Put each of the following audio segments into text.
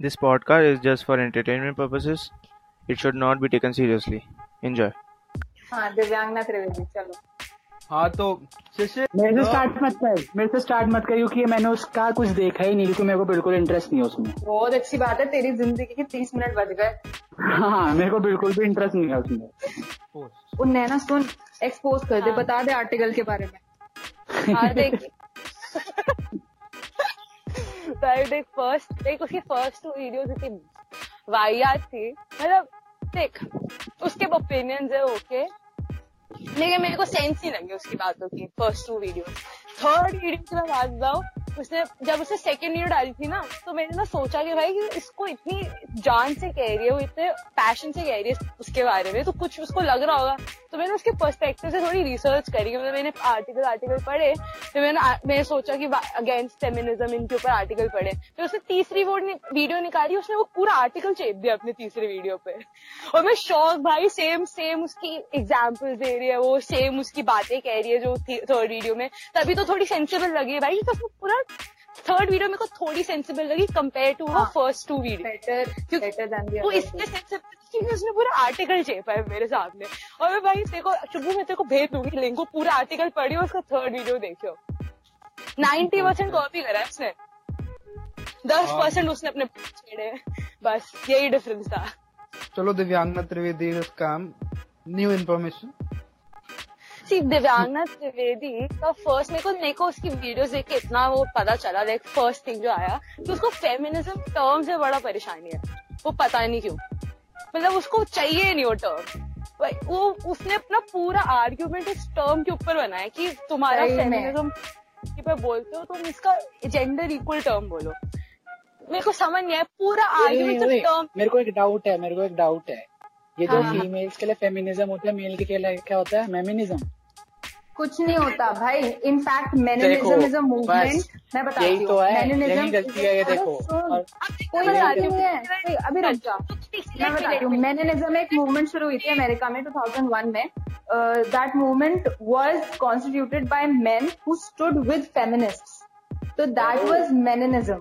This podcast is just for entertainment purposes. It should not be taken seriously. Enjoy. हाँ दिव्यांगना त्रिवेदी चलो। हाँ तो शिशिर मेरे से स्टार्ट मत कर। मेरे से स्टार्ट मत कर क्योंकि मैंने उसका कुछ देखा ही नहीं क्योंकि मेरे को बिल्कुल इंटरेस्ट नहीं है उसमें। बहुत अच्छी बात है तेरी ज़िंदगी के तीस मिनट बच गए। हाँ हाँ, मेरे को बिल्कुल भी इंटरेस्ट नहीं है उसमें। वो नैना सुन एक्सपोज कर दे बता दे आर्टिकल के बारे में। हाँ देख तो देख फ़र्स्ट देख उसकी फ़र्स्ट टू वीडियोस इतनी वाहियात थी। मतलब देख, उसके ओपिनियन है ओके लेकिन मेरे को सेंस ही लगे उसकी बातों की first two video third video की मैं बात बताऊँ उसने, जब उसने सेकेंड ईयर डाली थी ना तो मैंने ना सोचा कि भाई इसको इतनी जान से कह रही है, वो इतने पैशन से कह रही है उसके बारे में तो कुछ उसको लग रहा होगा। तो मैंने उसके पर्सपेक्टिव से थोड़ी रिसर्च करी मतलब मैंने आर्टिकल आर्टिकल पढ़े फिर मैंने मैंने सोचा कि अगेंस्ट फेमिनिज्म इनके ऊपर आर्टिकल पढ़े। फिर उसने तीसरी वो वीडियो निकाली, उसने वो पूरा आर्टिकल चेप दिया अपने तीसरे वीडियो पे। और मैं शौक भाई सेम सेम उसकी एग्ज़ाम्पल दे रही है, वो सेम उसकी बातें कह रही है जो थर्ड वीडियो में। तभी तो थोड़ी सेंसिबल लगी है भाई तो पूरा थर्ड वीडियो मेरे को थोड़ी सेंसिबल लगी कंपेयर टू वो first two video better better than वो इसलिए सेंसिबल उसने पूरा आर्टिकल चेपा है मेरे सामने। और मैं भाई देखो चुप्पू मैं तेरे को भेज दूँगी लिंक को पूरा आर्टिकल पढ़ी और उसका थर्ड वीडियो देखियो। नाइन्टी परसेंट कॉपी करा है उसने। दस परसेंट हाँ। उसने अपने छेड़े। बस यही डिफरेंस था। चलो दिव्यांगना त्रिवेदी काम न्यू इन्फॉर्मेशन सी दिव्यांगना त्रिवेदी का फ़र्स्ट मेरे को मेरे को उसकी वीडियोस देख के इतना वो पता चला लाइक फ़र्स्ट थिंग जो आया कि उसको फेमिनिज्म टर्म से बड़ा परेशानी है वो पता नहीं क्यों। मतलब उसको चाहिए नहीं वो टर्म वो उसने अपना पूरा आर्ग्यूमेंट इस टर्म के ऊपर बनाया कि तुम्हारा फेमिनिज्म पे बोलते हो तुम इसका जेंडर इक्वल टर्म बोलो। मेरे को समझ नहीं आया पूरा आर्ग्यूमेंट टर्म मेरे को एक डाउट है मेरे को एक डाउट है। ये जो फीमेल्स हाँ। के लिए फेमिनिज्म होता है मेल के लिए क्या होता है? मेमिनिज्म कुछ नहीं होता भाई। In fact manism is a movement मैं बता रही हूँ। मैनिज्म गलती ये देखो कोई नहीं है। अभी रुक जा। मैं बता रही हूँ। मैनिज्म एक मूवमेंट शुरू हुई थी अमेरिका में 2001 में। That movement was constituted by men who stood with feminists तो दैट वाज मैनिज्म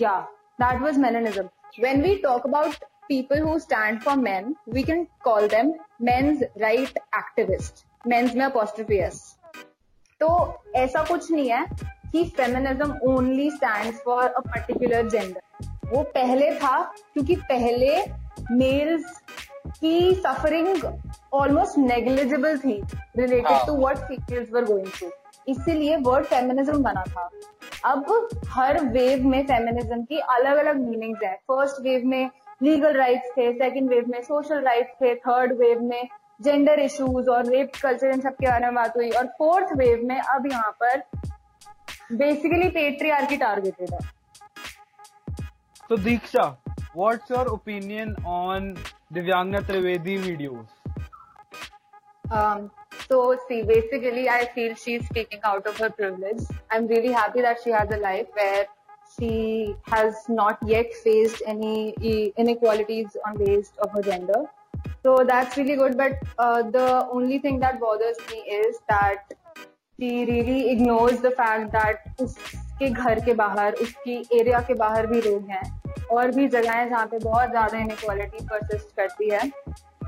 या that was manism when we talk about people who stand for men, we can call them men's right activists. Men's में apostrophe s. तो ऐसा कुछ नहीं है कि feminism only stand for a particular gender वो पहले था क्योंकि पहले मेल्स की सफरिंग ऑलमोस्ट नेग्लिजिबल थी related to what females were going through इसीलिए वर्ड फेमिनिज्म बना था। अब हर वेव में फेमिनिज्म की अलग अलग मीनिंग्स है। फ़र्स्ट वेव में लीगल राइट्स थे सेकंड वेव में सोशल राइट्स थे थर्ड वेव में जेंडर इश्यूज़ और रेप कल्चर इन सब के बारे में बात हुई और फोर्थ वेव में अब यहाँ पर बेसिकली पेट्रियार्की टारगेटेड है तो Diksha what's your opinion on Divyangana Trivedi videos um so see basically i feel she's speaking out of her privilege i'm really happy that she has a life where she has not yet faced any inequalities on based of her gender So that's really good. But uh, the only thing that bothers me is that she really ignores the fact that उसके घर के बाहर उसकी area के बाहर भी लोग हैं और भी जगह है जहाँ पे बहुत ज़्यादा इनक्वालिटी परसिस्ट करती है।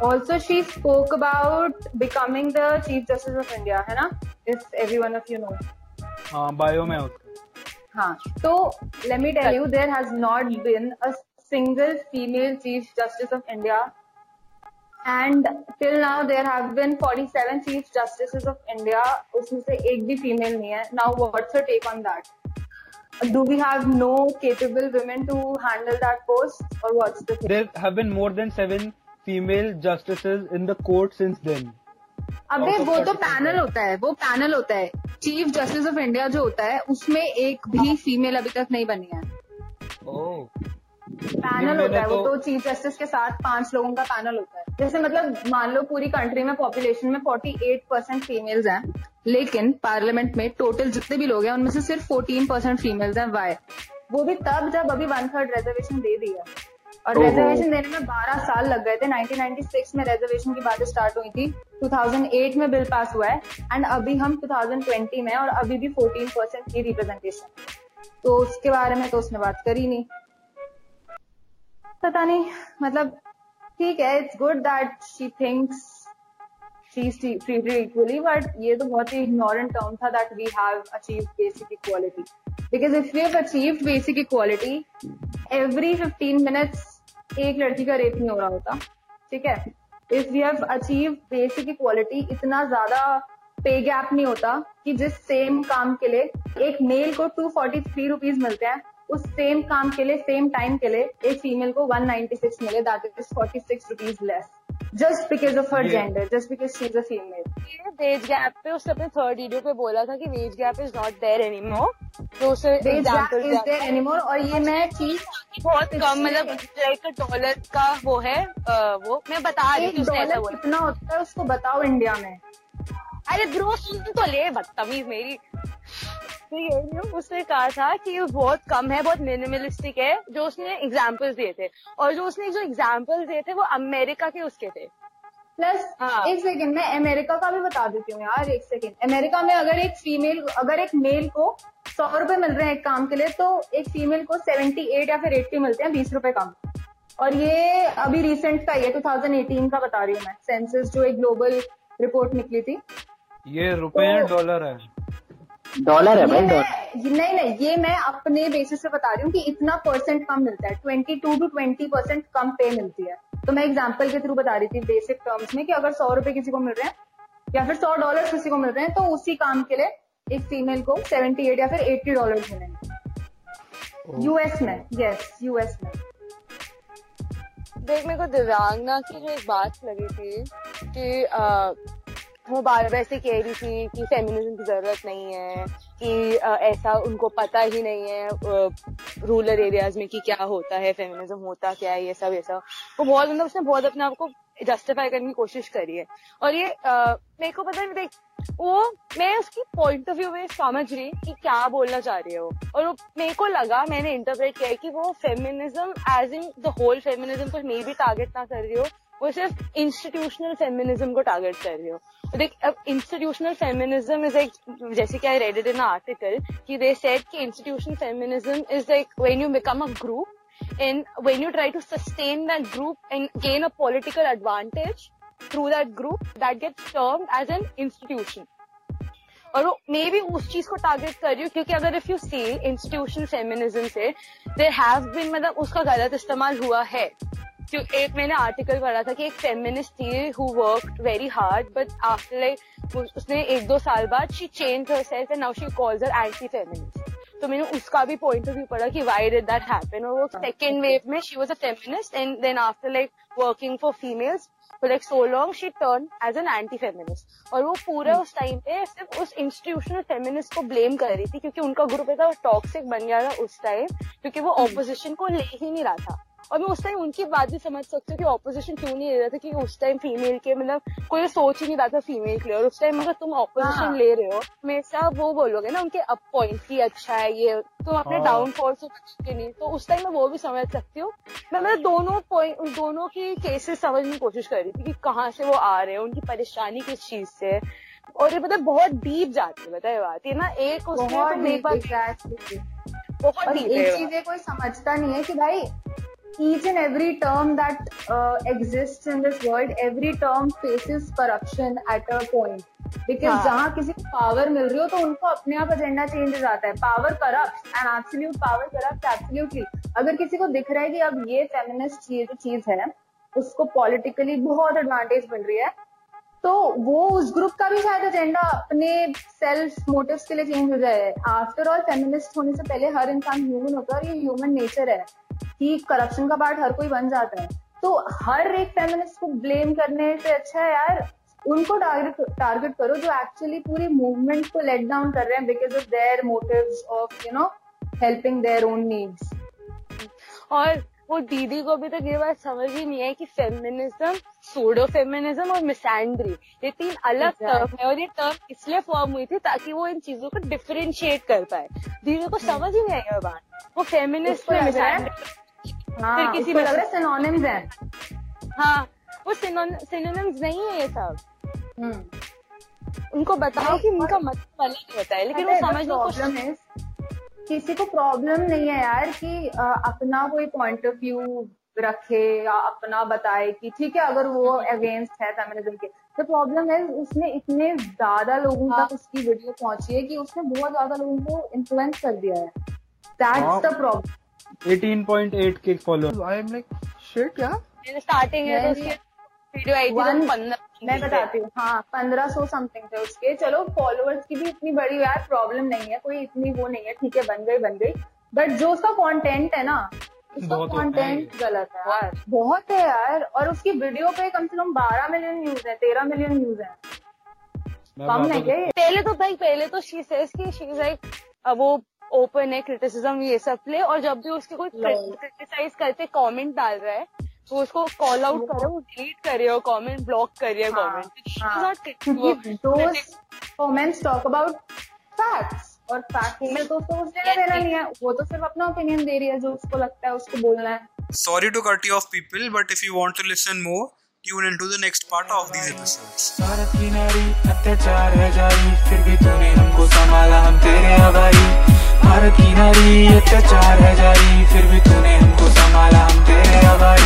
Also she spoke about becoming the chief justice of India है ना? If every one of you know हाँ बायो में हाँ तो let me tell you there has not been a single female chief justice of India and till now there have been 47 chief justice of India उसमें से एक भी female नहीं है now what's your take on that do we have no capable women to handle that post or what's the thing? There have been more than seven female justices in the court since then. अबे वो तो panel होता है वो panel होता है chief justice of India जो होता है उसमें एक भी फीमेल अभी तक नहीं बनी है oh. पैनल होता है वो तो चीफ जस्टिस के साथ पाँच लोगों का पैनल होता है। जैसे मतलब मान लो पूरी कंट्री में पॉपुलेशन में 48 परसेंट फीमेल्स हैं लेकिन पार्लियामेंट में टोटल जितने भी लोग हैं उनमें से सिर्फ़ 14 परसेंट फीमेल्स हैं वाई वो भी तब जब अभी वन थर्ड रिजर्वेशन दे दिया। और रिजर्वेशन देने में 12 साल लग गए थे। 1996 में रिजर्वेशन की बातें स्टार्ट हुई थी। 2008 में बिल पास हुआ है। एंड अभी हम 2020 में और अभी भी 14 परसेंट की रिप्रेजेंटेशन तो उसके बारे में तो उसने बात करी नहीं। पता नहीं मतलब ठीक है it's good that she thinks she equally but ये तो बहुत ही इग्नोरेंट टर्म था that we have achieve basic equality because if you have achieved basic equality every 15 minutes एक लड़की का रेप नहीं हो रहा होता, ठीक है? If you have achieve basic equality इतना ज़्यादा पे गैप नहीं होता कि जिस सेम काम के लिए एक मेल को टू फोर्टी थ्री रुपीज़ मिलते हैं उस सेम काम के लिए सेम टाइम के लिए एक फीमेल को वन नाइनटी सिक्स मिले that is forty six rupees less just because of her gender just because she is a female wage gap पे उसने अपने थर्ड वीडियो पे बोला था कि wage gap is not there anymore तो उसे wage gap is there anymore और ये मैं चीज़ बहुत कम मतलब लाइक डॉलर का वो है वो मैं बता रही ऐसा डॉलर बोला। कितना होता है उसको बताओ इंडिया में। अरे ब्रो सुन तो ले बदतमीज मेरी। तो ये ना उसने कहा था कि ये बहुत कम है बहुत मिनिमलिस्टिक है जो उसने एग्जाम्पल्स दिए थे। और जो उसने जो एग्जाम्पल्स दिए थे वो अमेरिका के उसके थे। प्लस हाँ। एक सेकेंड मैं अमेरिका का भी बता देती हूँ यार एक सेकेंड अमेरिका में अगर एक फीमेल अगर एक मेल को सौ रुपए मिल रहे हैं एक काम के लिए तो एक फीमेल को सेवेंटी एट या फिर एट्टी मिलते हैं बीस रुपए कम। और ये अभी रिसेंट का ये 2018 का बता रही हूँ मैं। सेंसस जो एक ग्लोबल रिपोर्ट निकली थी। ये रुपए हैं तो- डॉलर है? डॉलर है भाई डॉलर नहीं नहीं ये मैं अपने बेसिस से बता रही हूँ कि इतना परसेंट कम मिलता है। Twenty two to twenty percent कम पे मिलती है। तो मैं एग्ज़ाम्पल के थ्रू बता रही थी बेसिक टर्म्स में कि अगर सौ रुपए किसी को मिल रहे हैं या फिर सौ डॉलर किसी को मिल रहे हैं तो उसी काम के लिए एक फीमेल को सेवेंटी एट या फिर एट्टी डॉलर मिलेंगे। यूएस में यस यूएस में। देख मेरे को दिव्यांगना की जो एक बात लगी थी कि अ, वो बार बार से कह रही थी कि फेमिनिज्म की ज़रूरत नहीं है, कि ऐसा उनको पता ही नहीं है रूरल एरियाज़ में कि क्या होता है फेमिनिज्म होता क्या है, ये सब ये सब। वो बहुत मतलब उसने बहुत अपने आप को जस्टिफाई करने की कोशिश करी है। और ये मेरे को पता नहीं देख, वो, मैं उसकी पॉइंट ऑफ़ व्यू में समझ रही कि क्या बोलना चाह रही है वो। और वो मेरे को लगा, मैंने इंटरप्रेट किया कि वो feminism as in the whole feminism को मे भी टारगेट ना कर रही हो वो सिर्फ़ इंस्टीट्यूशनल फेमिनिज्म को टारगेट कर रही हो। देख, अब इंस्टीट्यूशनल फेमिनिज्म इज़ एक जैसे कि I read it in article कि दे सेड कि institutional feminism is like when you become a group and when you try to sustain that group and gain a political advantage through that group that gets termed as an institution और वो मे भी उस चीज़ को target कर रही हूँ, क्योंकि अगर if you see institution feminism से देर हैव बिन मतलब उसका गलत इस्तेमाल हुआ है। क्यों एक मैंने आर्टिकल पढ़ा था कि एक फेमिनिस्ट थी who work very hard but after like उसने एक दो साल बाद she change herself and now she calls her anti feminist तो मैंने उसका भी पॉइंट ऑफ़ व्यू पढ़ा कि वाई डिड दैट हैपन और वो सेकेंड वेव में she was a feminist and then after like working for females for like so long she turned as an anti feminist और वो पूरा उस टाइम पे सिर्फ़ उस इंस्टीट्यूशनल फेमिनिस्ट को ब्लेम कर रही थी क्योंकि उनका ग्रुप था टॉक्सिक बन गया था उस टाइम क्योंकि वो ऑपोजिशन को ले ही नहीं रहा था। और मैं उस टाइम उनकी बात भी समझ सकती हूँ कि ऑपोजिशन क्यों नहीं ले रहा था क्योंकि उस टाइम फीमेल के मतलब कोई सोच ही नहीं रहा था फीमेल के लिए और उस टाइम अगर तुम ऑपोजिशन हाँ। ले रहे हो हमेशा वो बोलोगे ना उनके अप पॉइंट की अच्छा है ये तुम अपने हाँ। डाउनफॉल से बचोगे नहीं तो उस टाइम मैं वो भी समझ सकती हूँ मैं मतलब दोनों पॉइंट दोनों की केसेस समझने की कोशिश कर रही थी कि कहाँ से वो आ रहे हैं उनकी परेशानी किस चीज़ से और ये मतलब बहुत डीप जाती है बताए बात ये ना एक उसमें बहुत तो बार exactly. बहुत डीप एक चीज़ है कोई समझता नहीं है कि भाई each and every term that uh, exists in this world every term faces corruption at a point. Because हाँ. जहाँ किसी को पावर मिल रही हो तो उनको अपने आप एजेंडा चेंज हो जाता है। Power corrupt and absolute power corrupt absolutely अगर किसी को दिख रहा है कि अब ये फेमिनिस्ट ये जो चीज़ है उसको पॉलिटिकली बहुत एडवांटेज मिल रही है तो वो उस ग्रुप का भी शायद एजेंडा अपने सेल्फ मोटिव्स के लिए चेंज हो जाए। आफ्टर ऑल फेमिनिस्ट होने से पहले हर इंसान ह्यूमन होता है और ये ह्यूमन नेचर है। कि करप्शन का पार्ट हर कोई बन जाता है। तो हर एक फेमिनिस्ट को ब्लेम करने से अच्छा है यार उनको टारगेट टारगेट करो जो एक्चुअली पूरी मूवमेंट को लेट डाउन कर रहे हैं because of their motives of you know helping their own needs और वो दीदी को अभी तक ये बात समझ ही नहीं है कि फेमिनिज्म सोडो फेमिनिज्म और मिसैंड्री ये तीन अलग. टर्म है और ये टर्म इसलिए फॉर्म हुई थी ताकि वो इन चीज़ों को डिफरेंशिएट कर पाए। दीदी को समझ ही नहीं आई बात। वो फेमिनिस्ट है- मिसैंड्री हाँ फिर किसी में- लग रहा है सिनोनिम्स हैं। हाँ वो सिनोनिम्स नहीं है ये सब। हम्म। उनको बताओ कि उनका मतलब अलग होता है लेकिन वो समझ नहीं कुछ प्रॉब्लम है किसी को प्रॉब्लम नहीं है यार कि अ, अपना कोई पॉइंट ऑफ़ व्यू रखे या अपना बताए कि ठीक है अगर वो अगेंस्ट है फेमिनिज्म के द प्रॉब्लम है उसने इतने ज़्यादा लोगों हाँ। तक उसकी वीडियो पहुँची है कि उसने बहुत ज़्यादा लोगों को इन्फ्लुएंस कर दिया है। दैट्स हाँ। द प्रॉब्लम 18.8 के follower I am like shit यार मैंने स्टार्टिंग तो उसकी वीडियो आई थी तो पंद्रह मैं बताती हूँ। हाँ पंद्रह सौ समथिंग थे उसके। चलो फॉलोअर्स की भी इतनी बड़ी यार प्रॉब्लम नहीं है। कोई इतनी वो नहीं है। ठीक है बन गई बन गई। बट जो उसका कंटेंट है ना उसका कंटेंट गलत है यार। बहुत है यार। और उसकी वीडियो पे कम से कम बारह मिलियन व्यूज़ है तेरह मिलियन व्यूज़ है। कम नहीं है पहले तो भाई पहले तो शी सेज कि शी इज़ लाइक वो ओपन है क्रिटिसिज्म ये सब ले और जब भी उसके कोई क्रिटिसाइज करते कमेंट डाल रहा है तो उसको कॉल आउट करे वो डिलीट करे और कमेंट ब्लॉक करे हाँ, comment. Comments talk about facts और फैक्ट में तो उसको देना नहीं है. वो तो सिर्फ़ अपना ओपिनियन दे रही है जो उसको लगता है उसको बोलना है. Sorry to cut you off, people, but if you want to listen more, tune into the next part of these episodes. Bharat की नारी अत्याचार है जारी फिर भी तूने हमको संभाला हम तेरे आभारी भारत की नारी अत्याचार है जारी फिर भी तूने हमको संभाला हम तेरे आभारी।